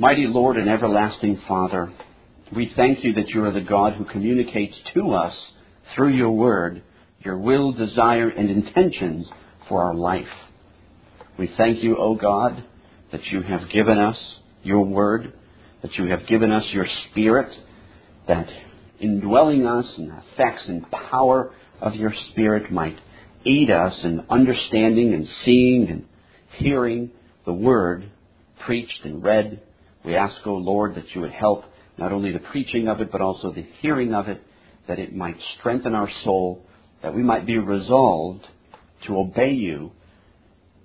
Mighty Lord and everlasting Father, we thank you that you are the God who communicates to us through your word your will, desire, and intentions for our life. We thank you, O God, that you have given us your word, that you have given us your spirit, that indwelling us in the effects and power of your spirit might aid us in understanding and seeing and hearing the word preached and read. We ask, O Lord, that you would help not only the preaching of it, but also the hearing of it, that it might strengthen our soul, that we might be resolved to obey you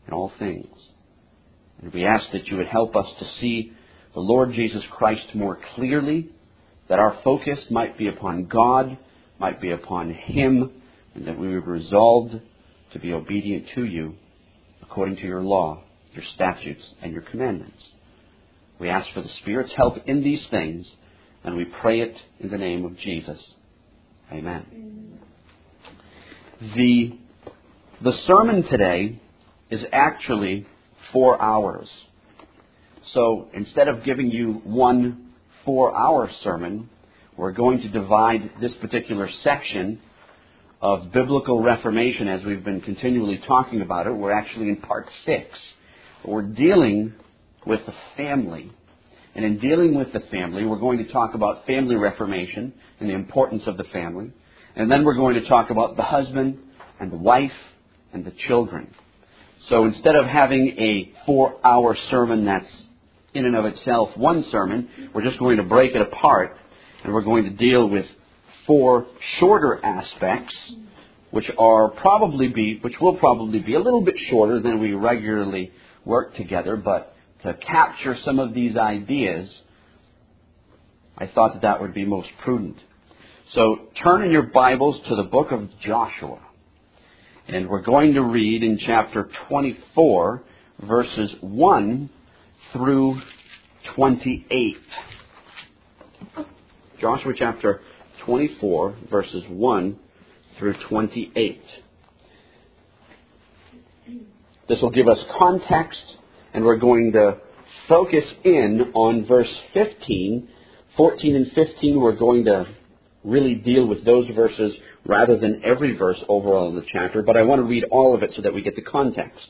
in all things. And we ask that you would help us to see the Lord Jesus Christ more clearly, that our focus might be upon God, might be upon Him, and that we would be resolved to be obedient to you according to your law, your statutes, and your commandments. We ask for the Spirit's help in these things, and we pray it in the name of Jesus. Amen. The, the sermon today is actually four hours. So instead of giving you one four hour sermon, we're going to divide this particular section of biblical reformation as we've been continually talking about it. We're actually in part six. We're dealing with the family. And in dealing with the family, we're going to talk about family reformation and the importance of the family. And then we're going to talk about the husband and the wife and the children. So instead of having a four hour sermon that's in and of itself one sermon, we're just going to break it apart and we're going to deal with four shorter aspects which are probably be which will probably be a little bit shorter than we regularly work together, but to capture some of these ideas, I thought that that would be most prudent. So turn in your Bibles to the book of Joshua. And we're going to read in chapter 24, verses 1 through 28. Joshua chapter 24, verses 1 through 28. This will give us context, and we're going to focus in on verse 15. 14 and 15, we're going to really deal with those verses rather than every verse overall in the chapter, but I want to read all of it so that we get the context.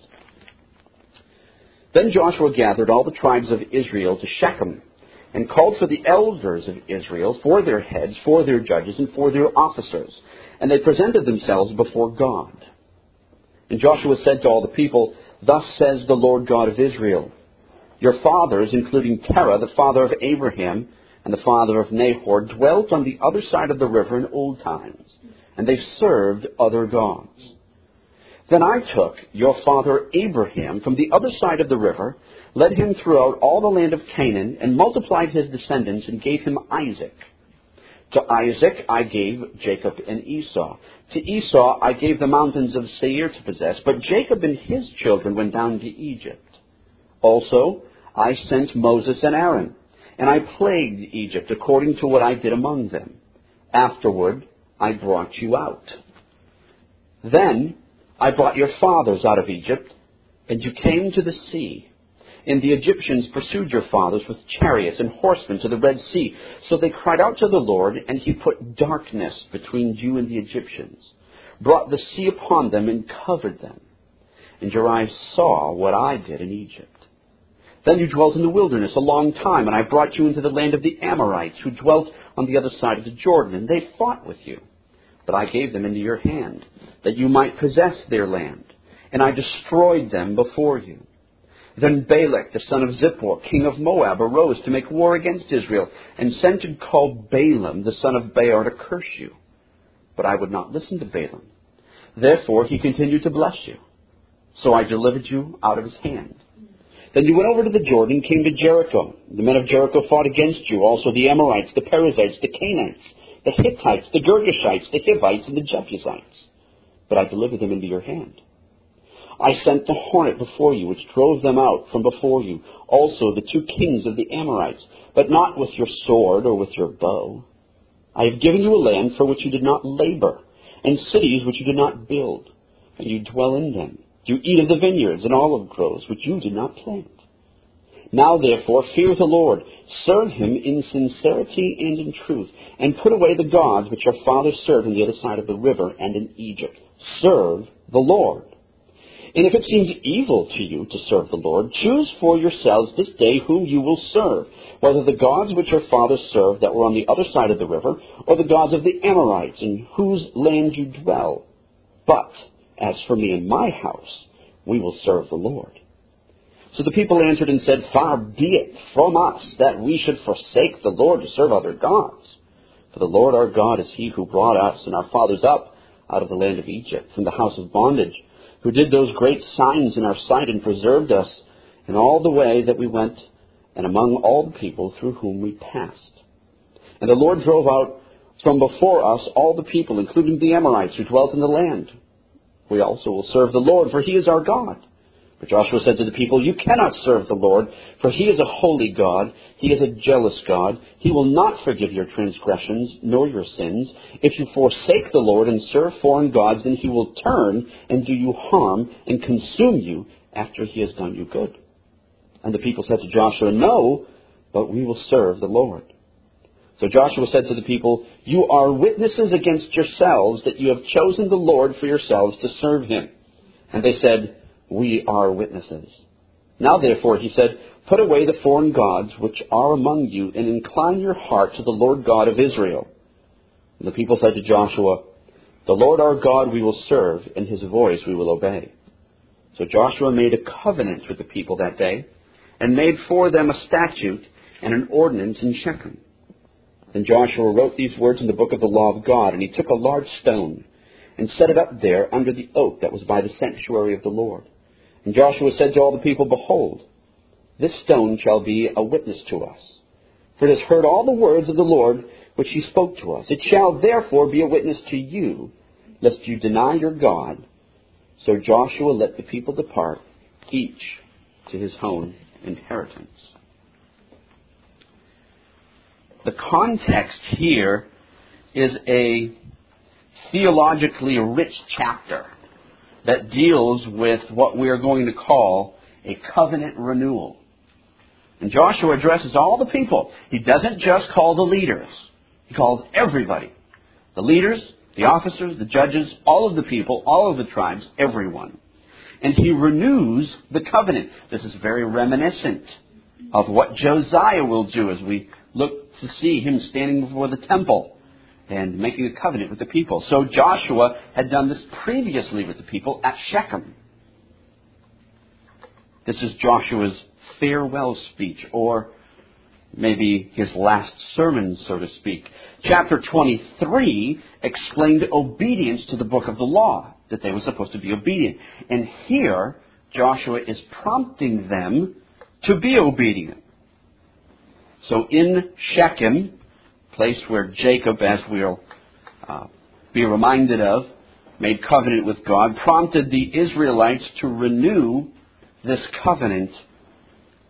Then Joshua gathered all the tribes of Israel to Shechem and called for the elders of Israel, for their heads, for their judges, and for their officers. And they presented themselves before God. And Joshua said to all the people, Thus says the Lord God of Israel, Your fathers, including Terah, the father of Abraham, and the father of Nahor, dwelt on the other side of the river in old times, and they served other gods. Then I took your father Abraham from the other side of the river, led him throughout all the land of Canaan, and multiplied his descendants, and gave him Isaac. To Isaac I gave Jacob and Esau. To Esau I gave the mountains of Seir to possess, but Jacob and his children went down to Egypt. Also I sent Moses and Aaron, and I plagued Egypt according to what I did among them. Afterward I brought you out. Then I brought your fathers out of Egypt, and you came to the sea. And the Egyptians pursued your fathers with chariots and horsemen to the Red Sea. So they cried out to the Lord, and he put darkness between you and the Egyptians, brought the sea upon them, and covered them. And your eyes saw what I did in Egypt. Then you dwelt in the wilderness a long time, and I brought you into the land of the Amorites, who dwelt on the other side of the Jordan, and they fought with you. But I gave them into your hand, that you might possess their land, and I destroyed them before you. Then Balak, the son of Zippor, king of Moab, arose to make war against Israel, and sent and called Balaam, the son of Beor, to curse you. But I would not listen to Balaam. Therefore he continued to bless you. So I delivered you out of his hand. Then you went over to the Jordan, came to Jericho. The men of Jericho fought against you, also the Amorites, the Perizzites, the Canaanites, the Hittites, the Girgashites, the Hivites, and the Jebusites. But I delivered them into your hand. I sent the hornet before you, which drove them out from before you, also the two kings of the Amorites, but not with your sword or with your bow. I have given you a land for which you did not labor, and cities which you did not build, and you dwell in them. You eat of the vineyards and olive groves which you did not plant. Now therefore fear the Lord, serve him in sincerity and in truth, and put away the gods which your fathers served on the other side of the river and in Egypt. Serve the Lord. And if it seems evil to you to serve the Lord, choose for yourselves this day whom you will serve, whether the gods which your fathers served that were on the other side of the river, or the gods of the Amorites in whose land you dwell. But as for me and my house, we will serve the Lord. So the people answered and said, Far be it from us that we should forsake the Lord to serve other gods. For the Lord our God is he who brought us and our fathers up out of the land of Egypt, from the house of bondage, who did those great signs in our sight and preserved us in all the way that we went and among all the people through whom we passed. And the Lord drove out from before us all the people, including the Amorites who dwelt in the land. We also will serve the Lord, for he is our God. Joshua said to the people, You cannot serve the Lord, for he is a holy God. He is a jealous God. He will not forgive your transgressions nor your sins. If you forsake the Lord and serve foreign gods, then he will turn and do you harm and consume you after he has done you good. And the people said to Joshua, No, but we will serve the Lord. So Joshua said to the people, You are witnesses against yourselves that you have chosen the Lord for yourselves to serve him. And they said, we are witnesses. Now therefore, he said, put away the foreign gods which are among you, and incline your heart to the Lord God of Israel. And the people said to Joshua, The Lord our God we will serve, and his voice we will obey. So Joshua made a covenant with the people that day, and made for them a statute and an ordinance in Shechem. Then Joshua wrote these words in the book of the law of God, and he took a large stone, and set it up there under the oak that was by the sanctuary of the Lord. And Joshua said to all the people, Behold, this stone shall be a witness to us. For it has heard all the words of the Lord which he spoke to us. It shall therefore be a witness to you, lest you deny your God. So Joshua let the people depart, each to his own inheritance. The context here is a theologically rich chapter that deals with what we are going to call a covenant renewal. And Joshua addresses all the people. He doesn't just call the leaders. He calls everybody. The leaders, the officers, the judges, all of the people, all of the tribes, everyone. And he renews the covenant. This is very reminiscent of what Josiah will do as we look to see him standing before the temple and making a covenant with the people. So Joshua had done this previously with the people at Shechem. This is Joshua's farewell speech, or maybe his last sermon, so to speak. Chapter 23 explained obedience to the book of the law, that they were supposed to be obedient. And here, Joshua is prompting them to be obedient. So in Shechem, place where Jacob, as we'll uh, be reminded of, made covenant with God, prompted the Israelites to renew this covenant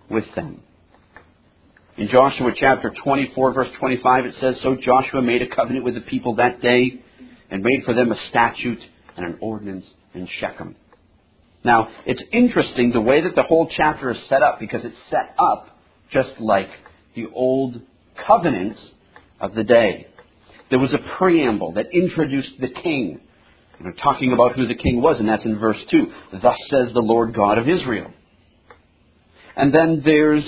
with them. In Joshua chapter 24, verse 25, it says, So Joshua made a covenant with the people that day and made for them a statute and an ordinance in Shechem. Now, it's interesting the way that the whole chapter is set up because it's set up just like the old covenants of the day. There was a preamble that introduced the king, you know, talking about who the king was, and that's in verse 2. Thus says the Lord God of Israel. And then there's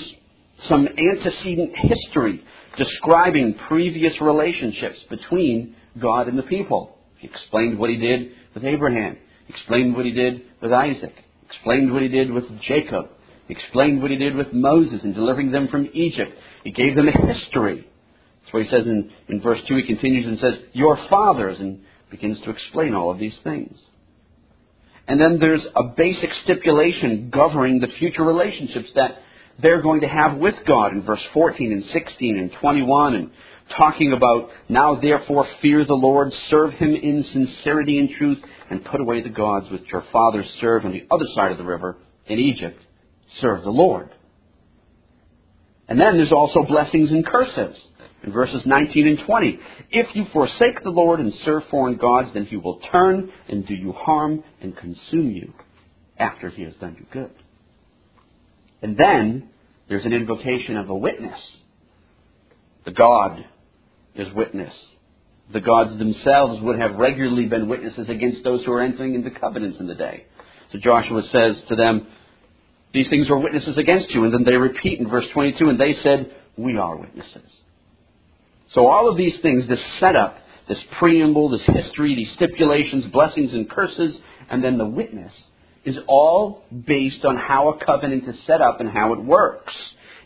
some antecedent history describing previous relationships between God and the people. He explained what he did with Abraham. Explained what he did with Isaac. Explained what he did with Jacob. Explained what he did with Moses in delivering them from Egypt. He gave them a history that's what he says in, in verse 2. He continues and says, Your fathers, and begins to explain all of these things. And then there's a basic stipulation governing the future relationships that they're going to have with God in verse 14 and 16 and 21 and talking about now therefore fear the Lord, serve him in sincerity and truth, and put away the gods which your fathers served on the other side of the river in Egypt. Serve the Lord. And then there's also blessings and curses in verses 19 and 20. If you forsake the Lord and serve foreign gods, then he will turn and do you harm and consume you after he has done you good. And then there's an invocation of a witness. The God is witness. The gods themselves would have regularly been witnesses against those who are entering into covenants in the day. So Joshua says to them, These things are witnesses against you. And then they repeat in verse 22, and they said, We are witnesses. So all of these things, this setup, this preamble, this history, these stipulations, blessings and curses, and then the witness, is all based on how a covenant is set up and how it works.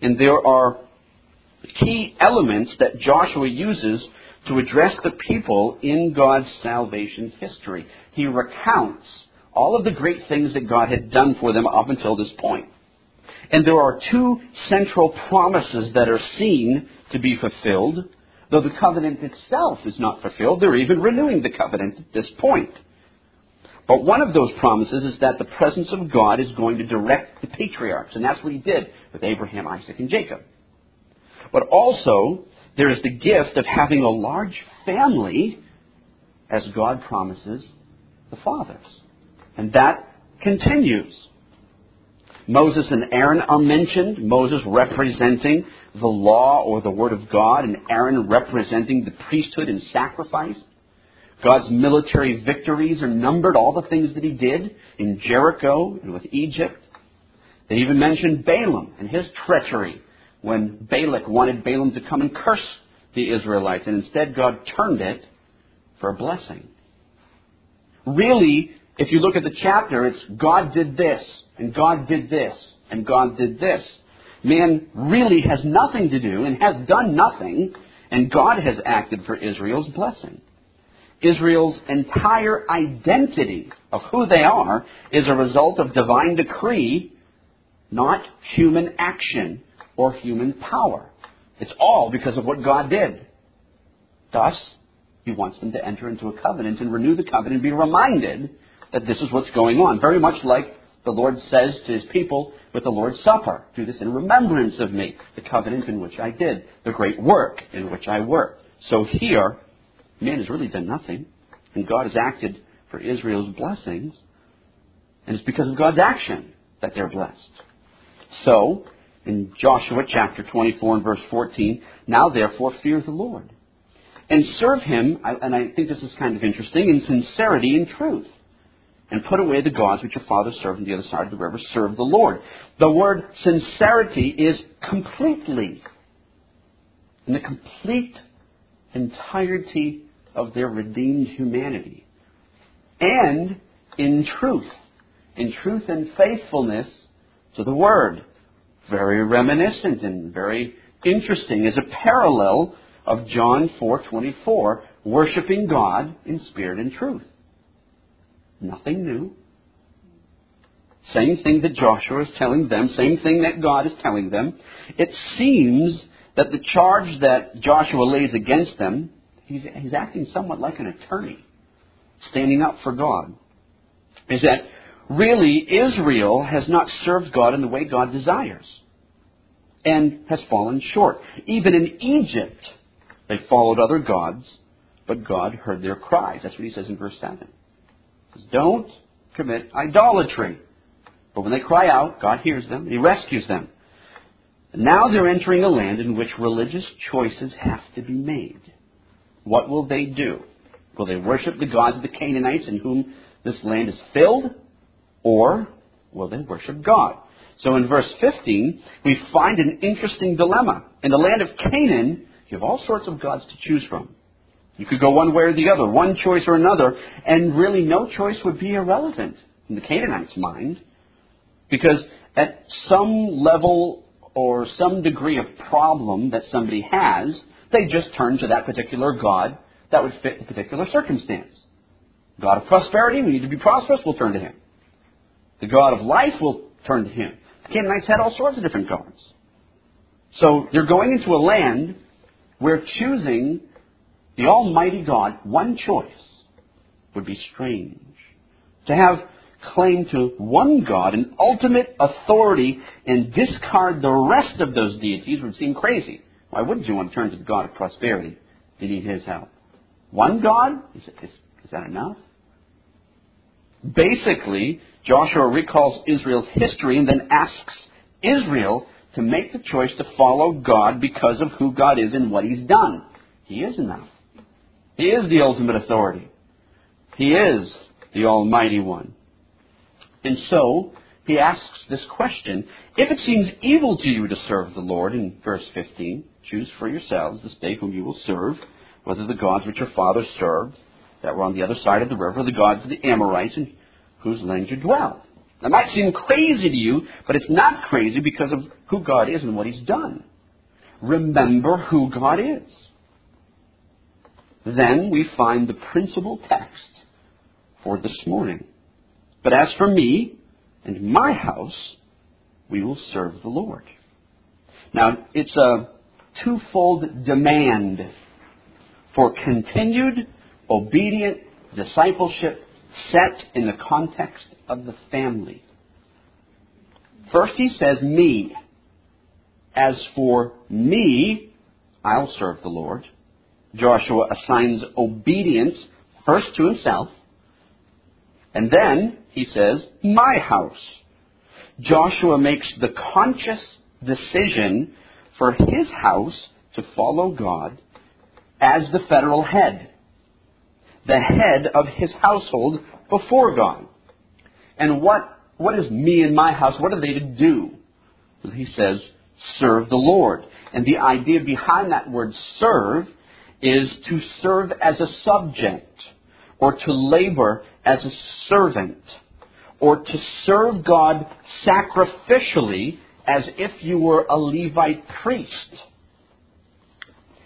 And there are key elements that Joshua uses to address the people in God's salvation history. He recounts all of the great things that God had done for them up until this point. And there are two central promises that are seen to be fulfilled, though the covenant itself is not fulfilled. They're even renewing the covenant at this point. But one of those promises is that the presence of God is going to direct the patriarchs, and that's what he did with Abraham, Isaac, and Jacob. But also, there is the gift of having a large family, as God promises the fathers. And that continues. Moses and Aaron are mentioned, Moses representing the law or the Word of God, and Aaron representing the priesthood and sacrifice. God's military victories are numbered, all the things that he did in Jericho and with Egypt. They even mention Balaam and his treachery when Balak wanted Balaam to come and curse the Israelites, and instead God turned it for a blessing. Really, if you look at the chapter, it's God did this, and God did this, and God did this. Man really has nothing to do and has done nothing, and God has acted for Israel's blessing. Israel's entire identity of who they are is a result of divine decree, not human action or human power. It's all because of what God did. Thus, He wants them to enter into a covenant and renew the covenant and be reminded that this is what's going on. Very much like the Lord says to His people with the Lord's Supper, do this in remembrance of me, the covenant in which I did, the great work in which I worked. So here, man has really done nothing, and God has acted for Israel's blessings, and it's because of God's action that they're blessed. So, in Joshua chapter 24 and verse 14, now therefore fear the Lord, and serve him, and I think this is kind of interesting, in sincerity and truth. And put away the gods which your fathers served on the other side of the river. Serve the Lord. The word sincerity is completely. In the complete entirety of their redeemed humanity. And in truth. In truth and faithfulness to the Word. Very reminiscent and very interesting is a parallel of John 4:24, worshiping God in spirit and truth. Nothing new. Same thing that Joshua is telling them, same thing that God is telling them. It seems that the charge that Joshua lays against them he's, he's acting somewhat like an attorney, standing up for God, is that really Israel has not served God in the way God desires and has fallen short. Even in Egypt, they followed other gods, but God heard their cries. That's what he says in verse 7. Don't commit idolatry. But when they cry out, God hears them he rescues them. And now they're entering a land in which religious choices have to be made. What will they do? Will they worship the gods of the Canaanites in whom this land is filled? Or will they worship God? So in verse 15, we find an interesting dilemma. In the land of Canaan, you have all sorts of gods to choose from. You could go one way or the other, one choice or another, and really no choice would be irrelevant in the Canaanites' mind. Because at some level or some degree of problem that somebody has, they just turn to that particular God that would fit the particular circumstance. God of prosperity, we need to be prosperous, we'll turn to Him. The God of life, we'll turn to Him. The Canaanites had all sorts of different gods. So they're going into a land where choosing the Almighty God, one choice, would be strange. To have claim to one God, an ultimate authority, and discard the rest of those deities would seem crazy. Why wouldn't you want to turn to the God of prosperity to need His help? One God? Is, is, is that enough? Basically, Joshua recalls Israel's history and then asks Israel to make the choice to follow God because of who God is and what He's done. He is enough. He is the ultimate authority. He is the Almighty One. And so, he asks this question If it seems evil to you to serve the Lord, in verse 15, choose for yourselves this day whom you will serve, whether the gods which your fathers served, that were on the other side of the river, the gods of the Amorites, in whose land you dwell. That might seem crazy to you, but it's not crazy because of who God is and what He's done. Remember who God is. Then we find the principal text for this morning. But as for me and my house, we will serve the Lord. Now, it's a twofold demand for continued obedient discipleship set in the context of the family. First, he says, Me. As for me, I'll serve the Lord. Joshua assigns obedience first to himself, and then he says, My house. Joshua makes the conscious decision for his house to follow God as the federal head, the head of his household before God. And what, what is me and my house? What are they to do? He says, serve the Lord. And the idea behind that word serve is to serve as a subject, or to labor as a servant, or to serve God sacrificially as if you were a Levite priest.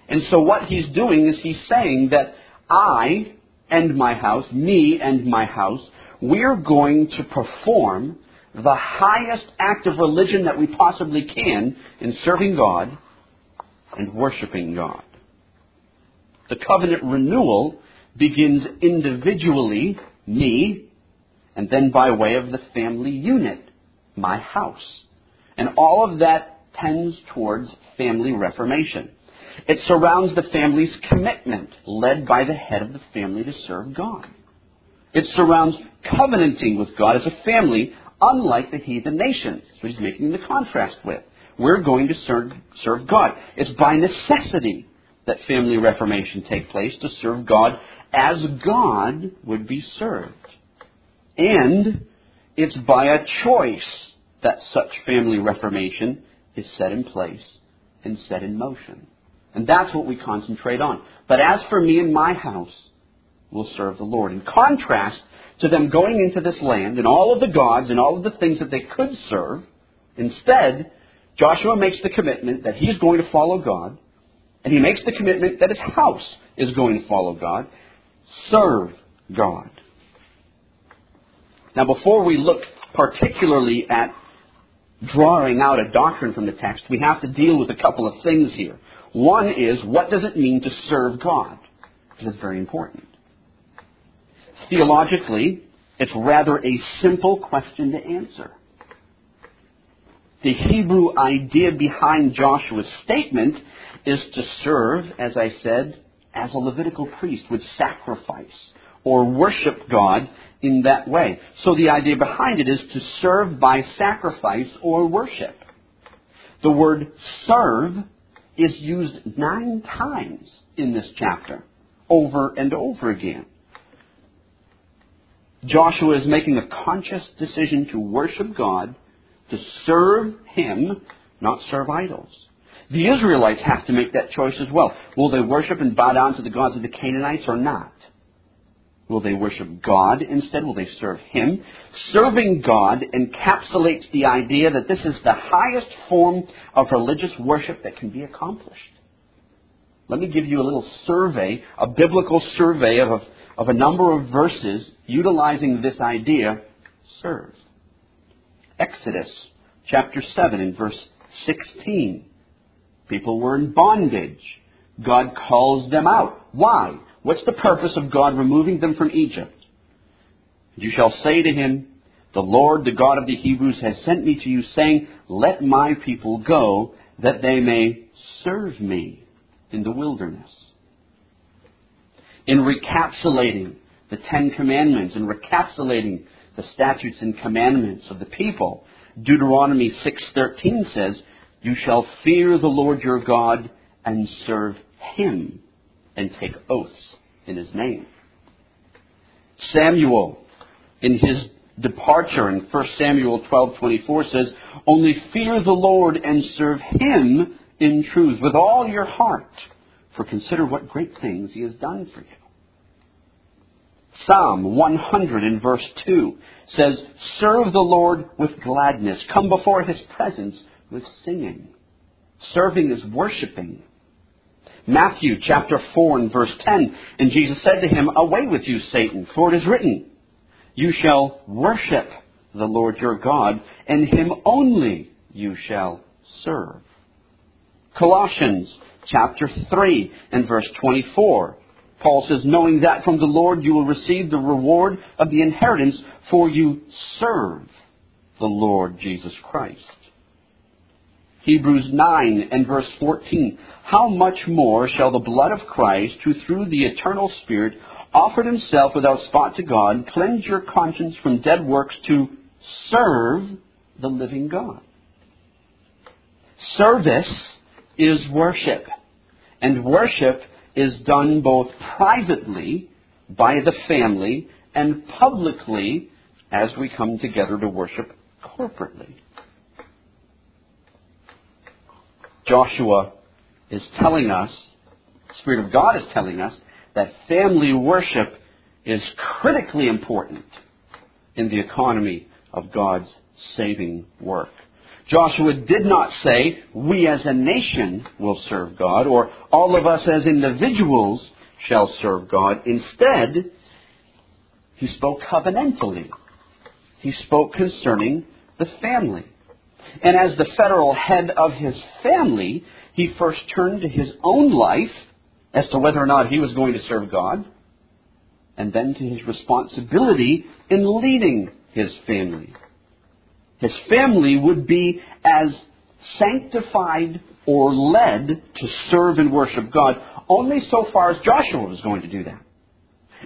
And so what he's doing is he's saying that I and my house, me and my house, we're going to perform the highest act of religion that we possibly can in serving God and worshiping God. The covenant renewal begins individually, me, and then by way of the family unit, my house. And all of that tends towards family reformation. It surrounds the family's commitment, led by the head of the family to serve God. It surrounds covenanting with God as a family, unlike the heathen nations. What he's making the contrast with. We're going to serve, serve God. It's by necessity that family reformation take place to serve God as God would be served. And it's by a choice that such family reformation is set in place and set in motion. And that's what we concentrate on. But as for me and my house, we'll serve the Lord. In contrast to them going into this land and all of the gods and all of the things that they could serve, instead, Joshua makes the commitment that he's going to follow God and he makes the commitment that his house is going to follow God, serve God. Now, before we look particularly at drawing out a doctrine from the text, we have to deal with a couple of things here. One is, what does it mean to serve God? Because it's very important. Theologically, it's rather a simple question to answer. The Hebrew idea behind Joshua's statement is to serve, as I said, as a Levitical priest would sacrifice or worship God in that way. So the idea behind it is to serve by sacrifice or worship. The word serve is used nine times in this chapter, over and over again. Joshua is making a conscious decision to worship God, to serve Him, not serve idols. The Israelites have to make that choice as well. Will they worship and bow down to the gods of the Canaanites or not? Will they worship God instead? Will they serve Him? Serving God encapsulates the idea that this is the highest form of religious worship that can be accomplished. Let me give you a little survey, a biblical survey of a, of a number of verses utilizing this idea. Serve. Exodus chapter 7 and verse 16. People were in bondage. God calls them out. Why? What's the purpose of God removing them from Egypt? You shall say to him, The Lord, the God of the Hebrews, has sent me to you, saying, Let my people go, that they may serve me in the wilderness. In recapitulating the Ten Commandments and recapitulating the statutes and commandments of the people, Deuteronomy 6:13 says, You shall fear the Lord your God and serve him and take oaths in his name. Samuel, in his departure in 1 Samuel 12:24 says, "Only fear the Lord and serve him in truth with all your heart, for consider what great things he has done for you." Psalm 100 in verse 2 says, Serve the Lord with gladness. Come before his presence with singing. Serving is worshiping. Matthew chapter 4 and verse 10, and Jesus said to him, Away with you, Satan, for it is written, You shall worship the Lord your God, and him only you shall serve. Colossians chapter 3 and verse 24. Paul says, knowing that from the Lord you will receive the reward of the inheritance, for you serve the Lord Jesus Christ. Hebrews 9 and verse 14. How much more shall the blood of Christ, who through the eternal Spirit offered himself without spot to God, cleanse your conscience from dead works to serve the living God? Service is worship. And worship is done both privately by the family and publicly as we come together to worship corporately. Joshua is telling us, the Spirit of God is telling us, that family worship is critically important in the economy of God's saving work. Joshua did not say, we as a nation will serve God, or all of us as individuals shall serve God. Instead, he spoke covenantally. He spoke concerning the family. And as the federal head of his family, he first turned to his own life as to whether or not he was going to serve God, and then to his responsibility in leading his family his family would be as sanctified or led to serve and worship God only so far as Joshua was going to do that.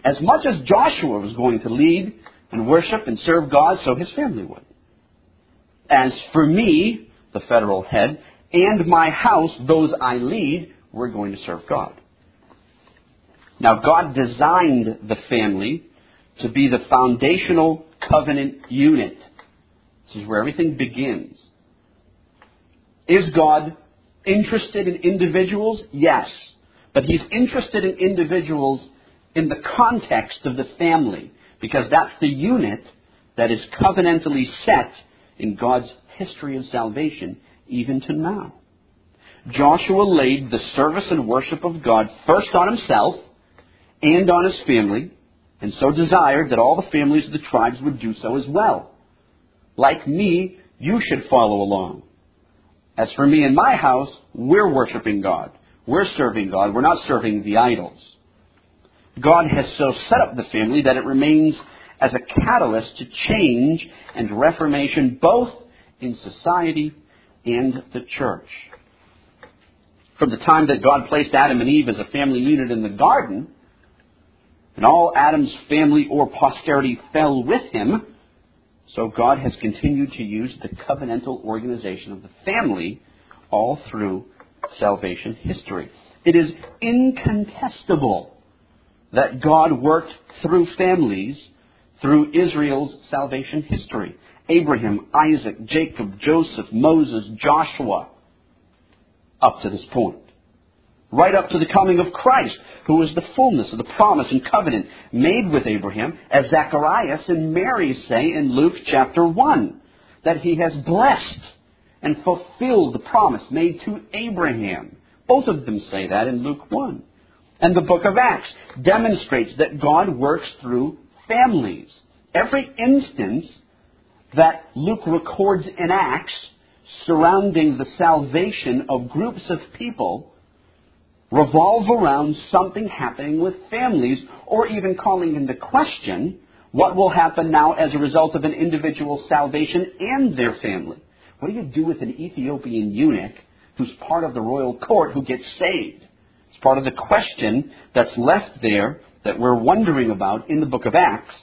As much as Joshua was going to lead and worship and serve God, so his family would. As for me, the federal head, and my house, those I lead, we're going to serve God. Now, God designed the family to be the foundational covenant unit this is where everything begins. Is God interested in individuals? Yes. But He's interested in individuals in the context of the family, because that's the unit that is covenantally set in God's history of salvation, even to now. Joshua laid the service and worship of God first on himself and on his family, and so desired that all the families of the tribes would do so as well. Like me, you should follow along. As for me and my house, we're worshiping God. We're serving God. We're not serving the idols. God has so set up the family that it remains as a catalyst to change and reformation both in society and the church. From the time that God placed Adam and Eve as a family unit in the garden, and all Adam's family or posterity fell with him, so God has continued to use the covenantal organization of the family all through salvation history. It is incontestable that God worked through families through Israel's salvation history. Abraham, Isaac, Jacob, Joseph, Moses, Joshua, up to this point right up to the coming of Christ, who is the fullness of the promise and covenant made with Abraham, as Zacharias and Mary say in Luke chapter 1, that he has blessed and fulfilled the promise made to Abraham. Both of them say that in Luke 1. And the book of Acts demonstrates that God works through families. Every instance that Luke records in Acts surrounding the salvation of groups of people revolve around something happening with families, or even calling into question what will happen now as a result of an individual's salvation and their family. What do you do with an Ethiopian eunuch who's part of the royal court who gets saved? It's part of the question that's left there that we're wondering about in the book of Acts.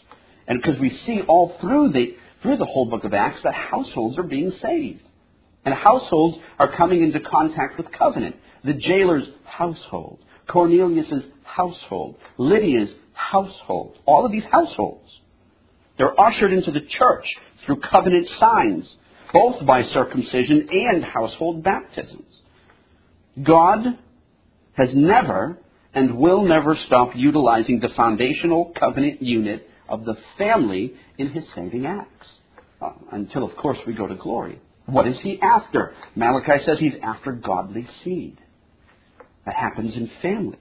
And because we see all through the, through the whole book of Acts that households are being saved. And households are coming into contact with covenant. The jailer's household, Cornelius' household, Lydia's household, all of these households. They're ushered into the church through covenant signs, both by circumcision and household baptisms. God has never and will never stop utilizing the foundational covenant unit of the family in his saving acts. Uh, until, of course, we go to glory. What is he after? Malachi says he's after godly seed. That happens in families.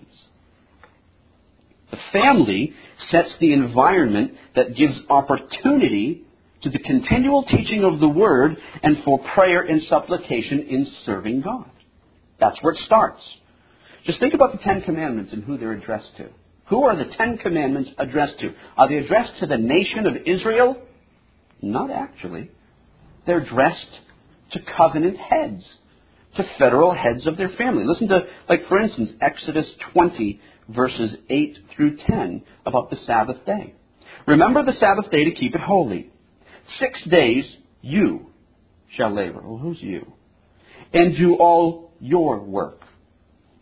The family sets the environment that gives opportunity to the continual teaching of the Word and for prayer and supplication in serving God. That's where it starts. Just think about the Ten Commandments and who they're addressed to. Who are the Ten Commandments addressed to? Are they addressed to the nation of Israel? Not actually. They're addressed to covenant heads, to federal heads of their family. Listen to, like, for instance, Exodus 20, verses 8 through 10 about the Sabbath day. Remember the Sabbath day to keep it holy. Six days you shall labor. Well, who's you? And do all your work.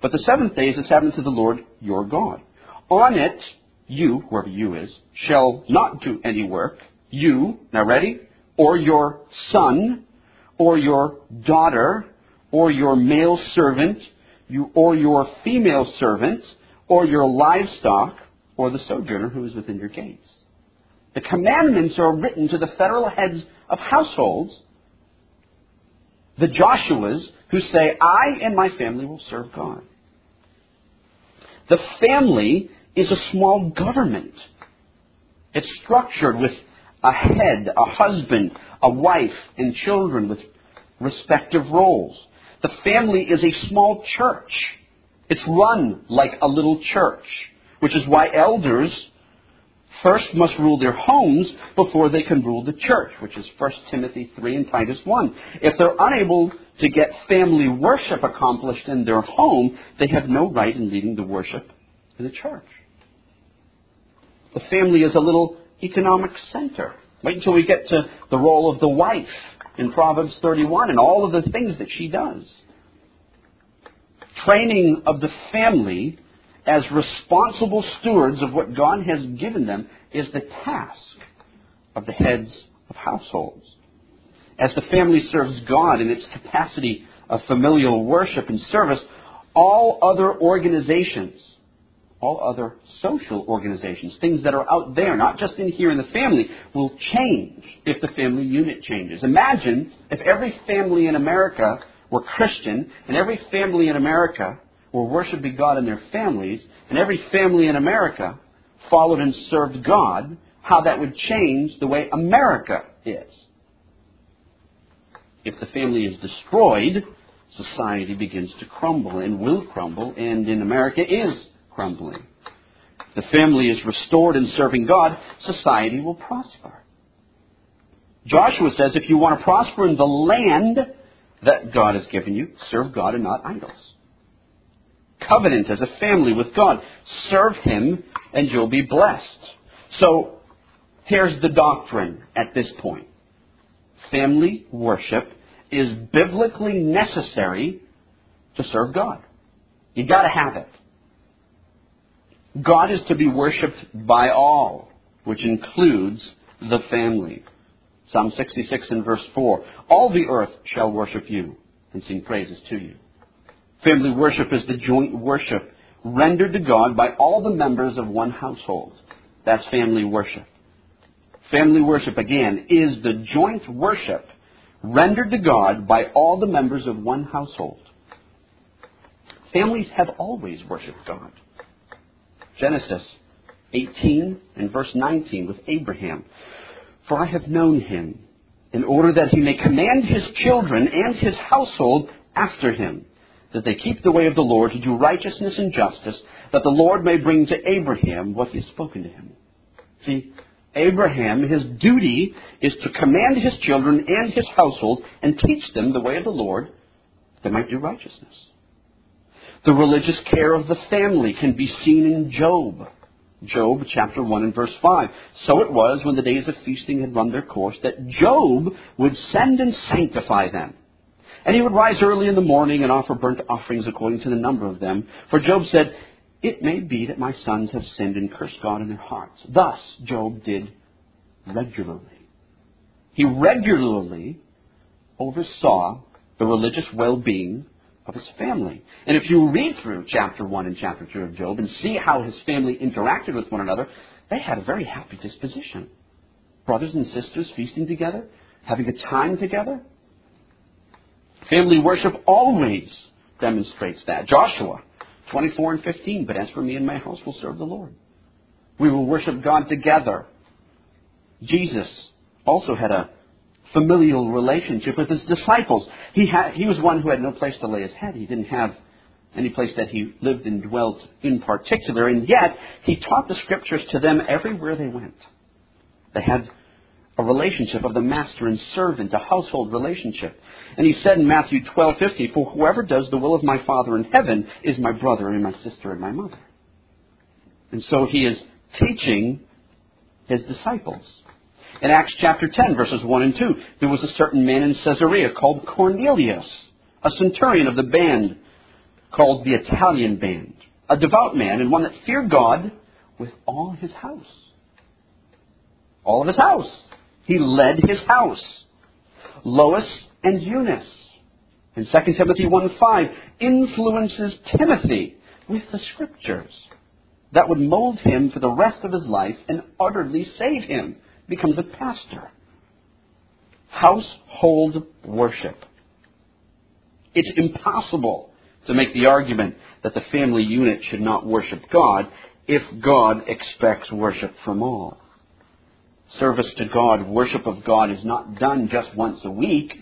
But the seventh day is the Sabbath to the Lord your God. On it, you, whoever you is, shall not do any work. You, now ready? Or your son, or your daughter, or your male servant, you, or your female servant, or your livestock, or the sojourner who is within your gates. The commandments are written to the federal heads of households, the Joshuas, who say, I and my family will serve God. The family is a small government. It's structured with a head, a husband, a wife, and children with respective roles. The family is a small church. It's run like a little church, which is why elders first must rule their homes before they can rule the church, which is 1 Timothy 3 and Titus 1. If they're unable to get family worship accomplished in their home, they have no right in leading the worship in the church. The family is a little economic center. Wait until we get to the role of the wife in Proverbs 31 and all of the things that she does. Training of the family as responsible stewards of what God has given them is the task of the heads of households. As the family serves God in its capacity of familial worship and service, all other organizations, all other social organizations, things that are out there, not just in here in the family, will change if the family unit changes. Imagine if every family in America were Christian and every family in America were worshiping God in their families, and every family in America followed and served God, how that would change the way America is. If the family is destroyed, society begins to crumble and will crumble, and in America is crumbling. The family is restored in serving God, society will prosper. Joshua says if you want to prosper in the land that God has given you, serve God and not idols covenant as a family with God. Serve Him and you'll be blessed. So, here's the doctrine at this point. Family worship is biblically necessary to serve God. You've gotta have it. God is to be worshipped by all, which includes the family. Psalm 66 and verse 4. All the earth shall worship you and sing praises to you. Family worship is the joint worship rendered to God by all the members of one household. That's family worship. Family worship, again, is the joint worship rendered to God by all the members of one household. Families have always worshiped God. Genesis 18 and verse 19 with Abraham. For I have known him in order that he may command his children and his household after him that they keep the way of the Lord to do righteousness and justice, that the Lord may bring to Abraham what he has spoken to him. See, Abraham, his duty is to command his children and his household and teach them the way of the Lord, that they might do righteousness. The religious care of the family can be seen in Job. Job chapter 1 and verse 5. So it was when the days of feasting had run their course that Job would send and sanctify them And he would rise early in the morning and offer burnt offerings according to the number of them. For Job said, It may be that my sons have sinned and cursed God in their hearts. Thus, Job did regularly. He regularly oversaw the religious well-being of his family. And if you read through chapter 1 and chapter 2 of Job and see how his family interacted with one another, they had a very happy disposition. Brothers and sisters feasting together, having a time together. Family worship always demonstrates that. Joshua 24 and 15, but as for me and my house, we'll serve the Lord. We will worship God together. Jesus also had a familial relationship with his disciples. He, had, he was one who had no place to lay his head. He didn't have any place that he lived and dwelt in particular, and yet he taught the scriptures to them everywhere they went. They had a relationship of the master and servant, a household relationship. And he said in Matthew 12:50, "For whoever does the will of my Father in heaven is my brother and my sister and my mother." And so he is teaching his disciples. In Acts chapter 10, verses 1 and 2, there was a certain man in Caesarea called Cornelius, a centurion of the band called the Italian band, a devout man and one that feared God with all his house. All of his house. He led his house. Lois and Eunice, in 2 Timothy 1 5, influences Timothy with the scriptures that would mold him for the rest of his life and utterly save him becomes a pastor. Household worship. It's impossible to make the argument that the family unit should not worship God if God expects worship from all. Service to God, worship of God is not done just once a week.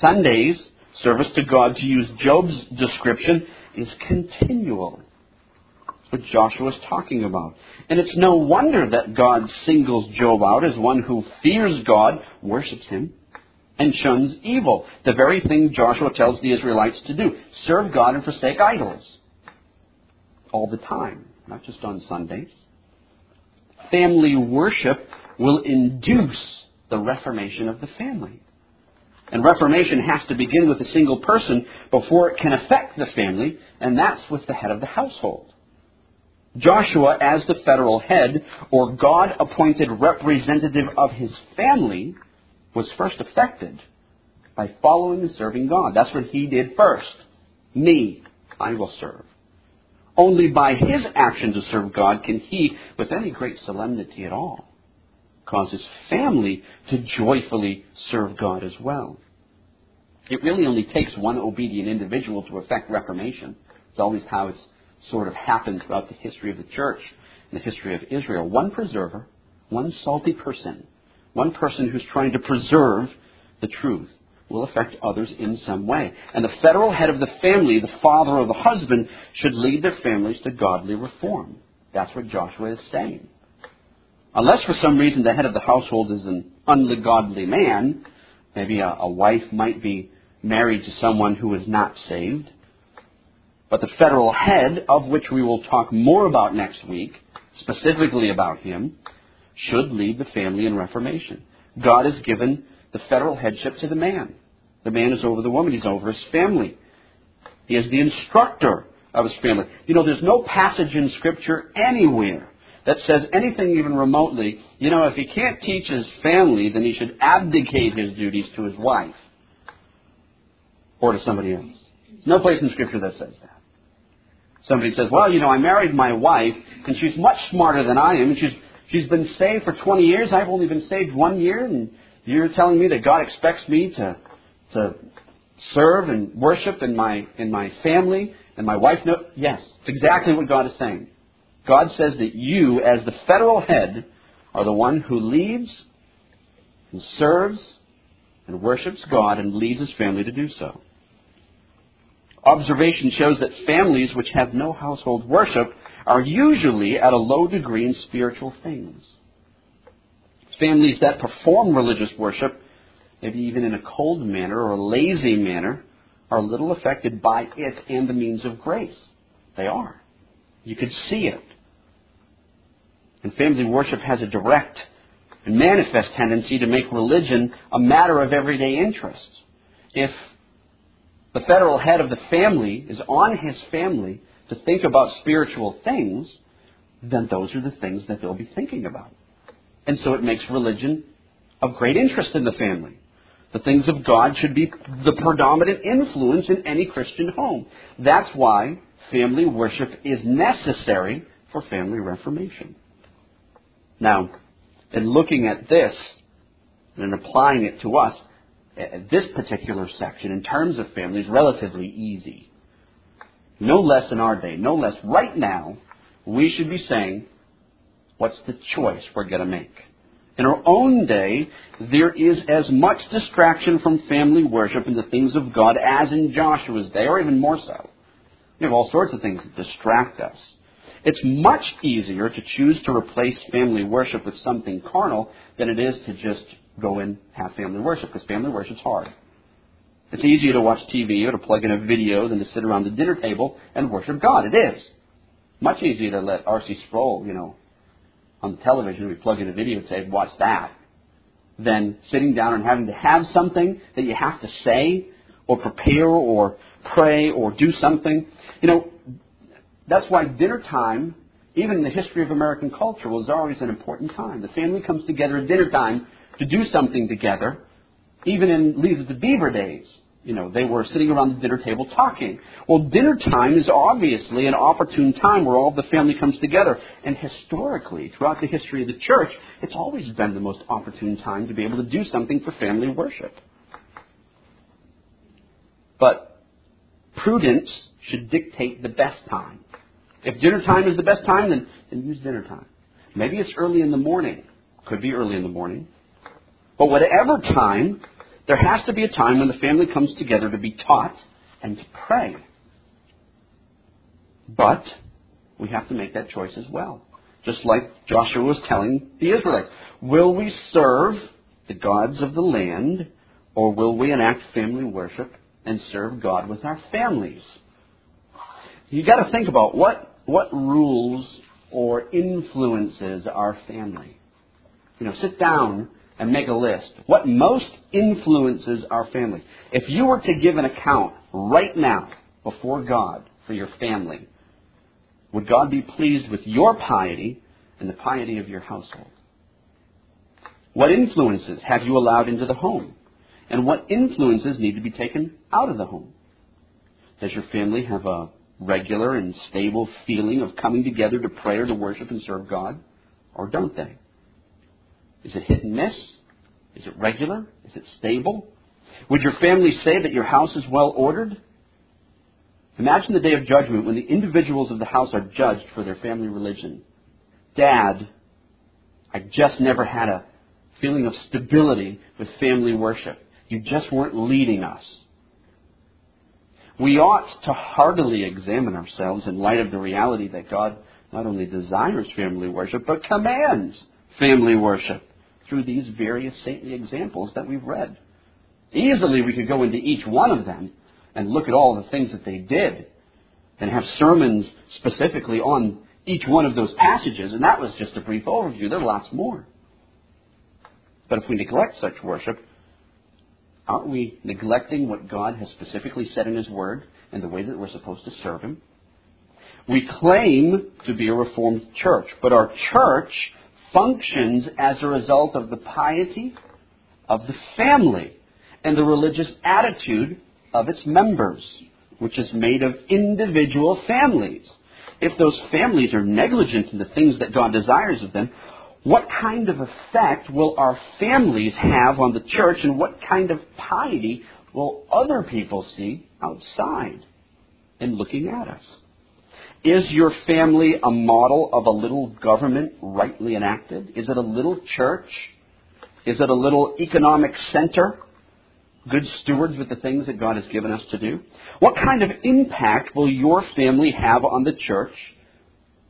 Sundays, service to God, to use Job's description, is continual what Joshua is talking about. And it's no wonder that God singles Job out as one who fears God, worships him, and shuns evil. The very thing Joshua tells the Israelites to do serve God and forsake idols. All the time, not just on Sundays. Family worship will induce the reformation of the family. And reformation has to begin with a single person before it can affect the family, and that's with the head of the household. Joshua, as the federal head, or God appointed representative of his family, was first affected by following and serving God. That's what he did first. Me, I will serve. Only by his action to serve God can he, with any great solemnity at all, cause his family to joyfully serve God as well. It really only takes one obedient individual to effect reformation. It's always how it's sort of happened throughout the history of the church and the history of Israel. One preserver, one salty person, one person who's trying to preserve the truth will affect others in some way. And the federal head of the family, the father or the husband, should lead their families to godly reform. That's what Joshua is saying. Unless for some reason the head of the household is an ungodly man, maybe a, a wife might be married to someone who is not saved, but the federal head, of which we will talk more about next week, specifically about him, should lead the family in reformation. God has given the federal headship to the man. The man is over the woman, he's over his family. He is the instructor of his family. You know, there's no passage in Scripture anywhere that says anything even remotely, you know, if he can't teach his family, then he should abdicate his duties to his wife or to somebody else. No place in Scripture that says that. Somebody says, well, you know, I married my wife, and she's much smarter than I am, and she's, she's been saved for 20 years. I've only been saved one year, and you're telling me that God expects me to, to serve and worship in my, in my family, and my wife no Yes, it's exactly what God is saying. God says that you, as the federal head, are the one who leads and serves and worships God and leads his family to do so. Observation shows that families which have no household worship are usually at a low degree in spiritual things. Families that perform religious worship, maybe even in a cold manner or a lazy manner, are little affected by it and the means of grace. They are. You could see it. And family worship has a direct and manifest tendency to make religion a matter of everyday interest. If the federal head of the family is on his family to think about spiritual things, then those are the things that they'll be thinking about. And so it makes religion of great interest in the family. The things of God should be the predominant influence in any Christian home. That's why family worship is necessary for family reformation. Now, in looking at this and applying it to us, Uh, this particular section, in terms of family, is relatively easy. No less in our day, no less right now, we should be saying, what's the choice we're going to make? In our own day, there is as much distraction from family worship and the things of God as in Joshua's day, or even more so. We have all sorts of things that distract us. It's much easier to choose to replace family worship with something carnal than it is to just go and have family worship, because family worship's hard. It's easier to watch TV or to plug in a video than to sit around the dinner table and worship God. It is. Much easier to let R.C. Sproul, you know, on the television, we plug in a videotape, watch that, than sitting down and having to have something that you have to say or prepare or pray or do something. You know, that's why dinner time, even in the history of American culture, was always an important time. The family comes together at dinner time to do something together. Even in Leave to Beaver days, you know, they were sitting around the dinner table talking. Well, dinner time is obviously an opportune time where all the family comes together. And historically, throughout the history of the church, it's always been the most opportune time to be able to do something for family worship. But prudence should dictate the best time. If dinner time is the best time, then, then use dinner time. Maybe it's early in the morning. Could be early in the morning. But whatever time, there has to be a time when the family comes together to be taught and to pray. But we have to make that choice as well. Just like Joshua was telling the Israelites. Will we serve the gods of the land, or will we enact family worship and serve God with our families? You've got to think about what what rules or influences our family. You know, sit down and make a list. What most influences our family? If you were to give an account right now before God for your family, would God be pleased with your piety and the piety of your household? What influences have you allowed into the home? And what influences need to be taken out of the home? Does your family have a regular and stable feeling of coming together to pray or to worship and serve God? Or don't they? Is it hit and miss? Is it regular? Is it stable? Would your family say that your house is well ordered? Imagine the day of judgment when the individuals of the house are judged for their family religion. Dad, I just never had a feeling of stability with family worship. You just weren't leading us. We ought to heartily examine ourselves in light of the reality that God not only desires family worship, but commands family worship through these various saintly examples that we've read. Easily we could go into each one of them and look at all the things that they did and have sermons specifically on each one of those passages, and that was just a brief overview. There are lots more. But if we neglect such worship, Aren't we neglecting what God has specifically said in His Word and the way that we're supposed to serve Him? We claim to be a Reformed church, but our church functions as a result of the piety of the family and the religious attitude of its members, which is made of individual families. If those families are negligent in the things that God desires of them, what kind of effect will our families have on the church and what kind of piety will other people see outside in looking at us? Is your family a model of a little government rightly enacted? Is it a little church? Is it a little economic center? Good stewards with the things that God has given us to do? What kind of impact will your family have on the church,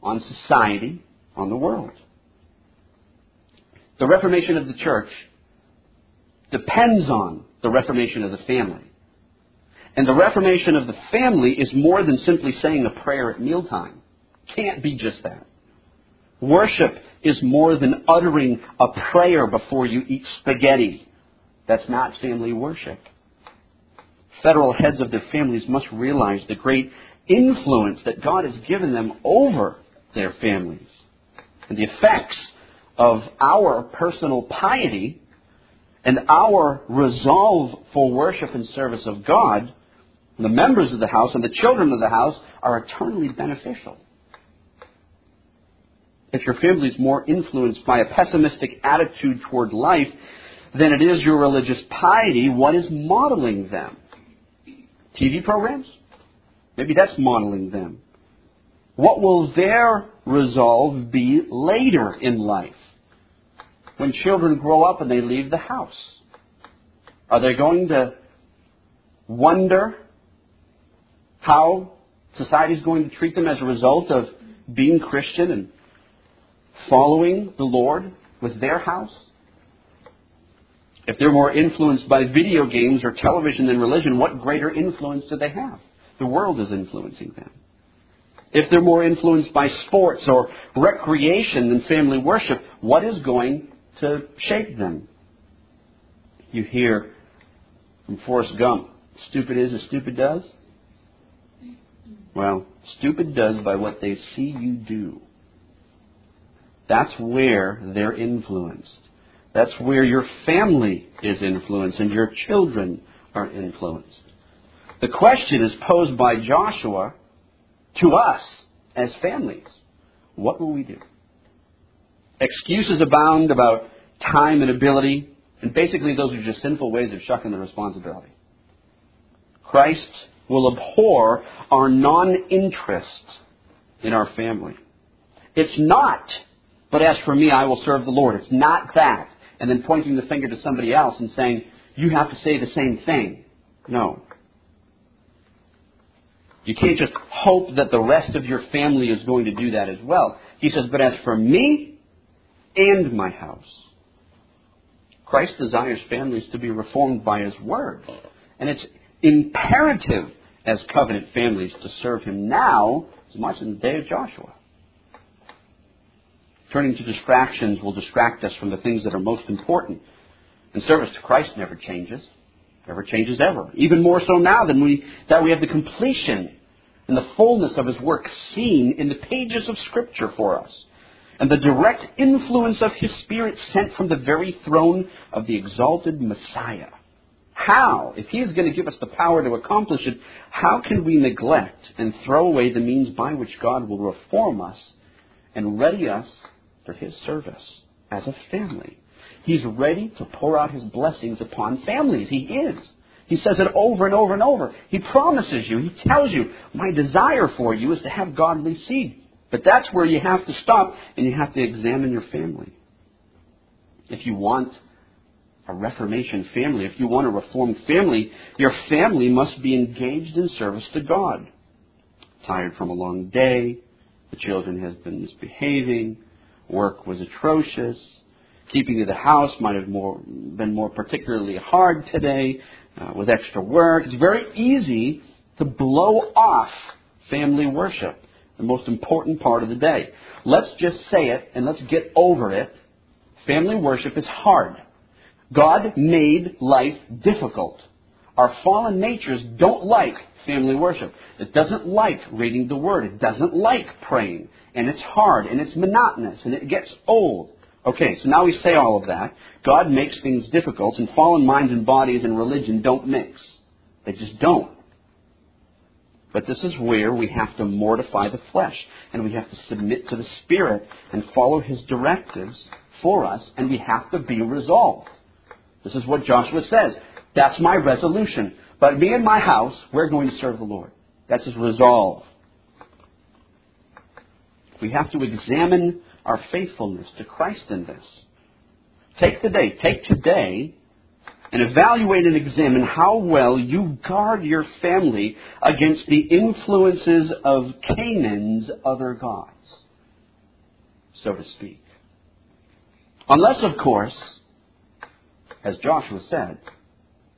on society, on the world? The reformation of the church depends on the reformation of the family. And the reformation of the family is more than simply saying a prayer at mealtime. Can't be just that. Worship is more than uttering a prayer before you eat spaghetti. That's not family worship. Federal heads of their families must realize the great influence that God has given them over their families and the effects of our personal piety and our resolve for worship and service of God, the members of the house and the children of the house are eternally beneficial. If your family is more influenced by a pessimistic attitude toward life than it is your religious piety, what is modeling them? TV programs? Maybe that's modeling them. What will their resolve be later in life? When children grow up and they leave the house? Are they going to wonder how society is going to treat them as a result of being Christian and following the Lord with their house? If they're more influenced by video games or television than religion, what greater influence do they have? The world is influencing them. If they're more influenced by sports or recreation than family worship, what is going to shape them? You hear from Forrest Gump, stupid is as stupid does. Well, stupid does by what they see you do. That's where they're influenced. That's where your family is influenced and your children are influenced. The question is posed by Joshua to us as families. What will we do? Excuses abound about time and ability, and basically those are just sinful ways of shucking the responsibility. Christ will abhor our non-interest in our family. It's not, but as for me, I will serve the Lord. It's not that and then pointing the finger to somebody else and saying, you have to say the same thing. No. You can't just hope that the rest of your family is going to do that as well. He says, but as for me and my house, Christ desires families to be reformed by His Word. And it's imperative as covenant families to serve Him now as much as in the day of Joshua. Turning to distractions will distract us from the things that are most important. And service to Christ never changes. Never changes ever. Even more so now than we, that we have the completion and the fullness of His work seen in the pages of Scripture for us. And the direct influence of His Spirit sent from the very throne of the exalted Messiah. How, if He is going to give us the power to accomplish it, how can we neglect and throw away the means by which God will reform us and ready us for his service as a family. He's ready to pour out his blessings upon families. He is. He says it over and over and over. He promises you, he tells you, my desire for you is to have godly seed. But that's where you have to stop and you have to examine your family. If you want a Reformation family, if you want a Reformed family, your family must be engaged in service to God. Tired from a long day, the children has been misbehaving, Work was atrocious. Keeping to the house might have more, been more particularly hard today uh, with extra work. It's very easy to blow off family worship, the most important part of the day. Let's just say it and let's get over it. Family worship is hard. God made life difficult. Our fallen natures don't like family worship. It doesn't like reading the Word. It doesn't like praying. And it's hard, and it's monotonous, and it gets old. Okay, so now we say all of that. God makes things difficult, and fallen minds and bodies and religion don't mix. They just don't. But this is where we have to mortify the flesh, and we have to submit to the Spirit and follow His directives for us, and we have to be resolved. This is what Joshua says. That's my resolution. But me and my house, we're going to serve the Lord. That's his resolve. We have to examine our faithfulness to Christ in this. Take the day, take today, and evaluate and examine how well you guard your family against the influences of Canaan's other gods, so to speak. Unless, of course, as Joshua said,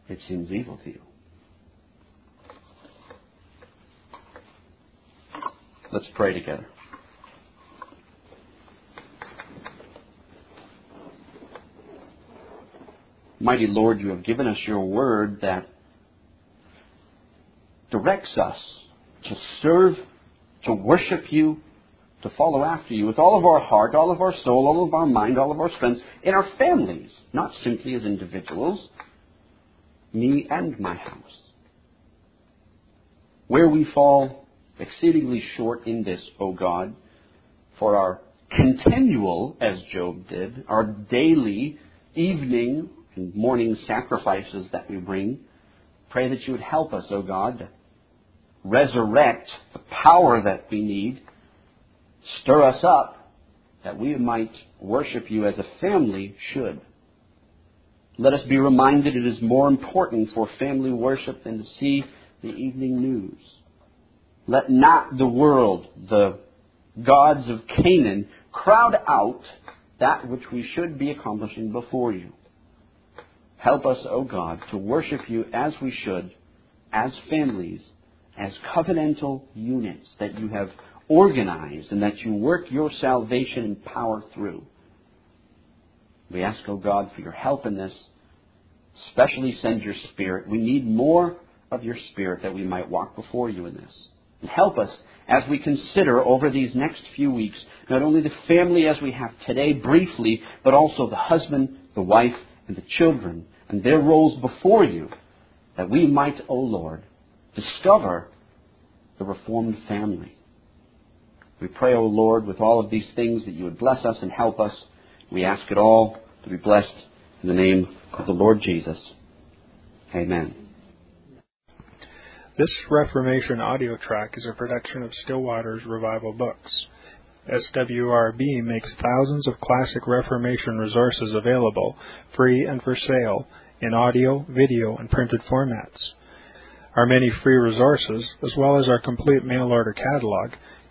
it seems evil to you. Let's pray together. Mighty Lord, you have given us your word that directs us to serve, to worship you, to follow after you with all of our heart, all of our soul, all of our mind, all of our strength, in our families, not simply as individuals, me and my house. Where we fall exceedingly short in this, O God, for our continual, as Job did, our daily, evening, and morning sacrifices that we bring, pray that you would help us, O God, resurrect the power that we need Stir us up that we might worship you as a family should. Let us be reminded it is more important for family worship than to see the evening news. Let not the world, the gods of Canaan, crowd out that which we should be accomplishing before you. Help us, O God, to worship you as we should, as families, as covenantal units that you have organize and that you work your salvation and power through. We ask, O oh God, for your help in this. Especially send your Spirit. We need more of your Spirit that we might walk before you in this. And help us as we consider over these next few weeks not only the family as we have today briefly, but also the husband, the wife, and the children and their roles before you, that we might, O oh Lord, discover the Reformed family. We pray, O Lord, with all of these things that you would bless us and help us. We ask it all to be blessed in the name of the Lord Jesus. Amen. This Reformation audio track is a production of Still Waters Revival Books. SWRB makes thousands of classic Reformation resources available, free and for sale, in audio, video, and printed formats. Our many free resources, as well as our complete mail order catalog,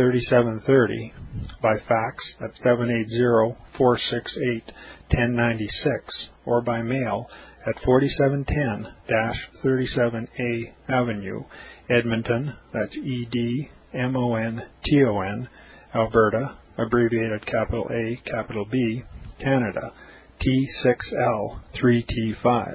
3730 by fax at 780-468-1096 or by mail at 4710-37A Avenue, Edmonton, that's E-D-M-O-N-T-O-N, Alberta, abbreviated capital A, capital B, Canada, T6L3T5.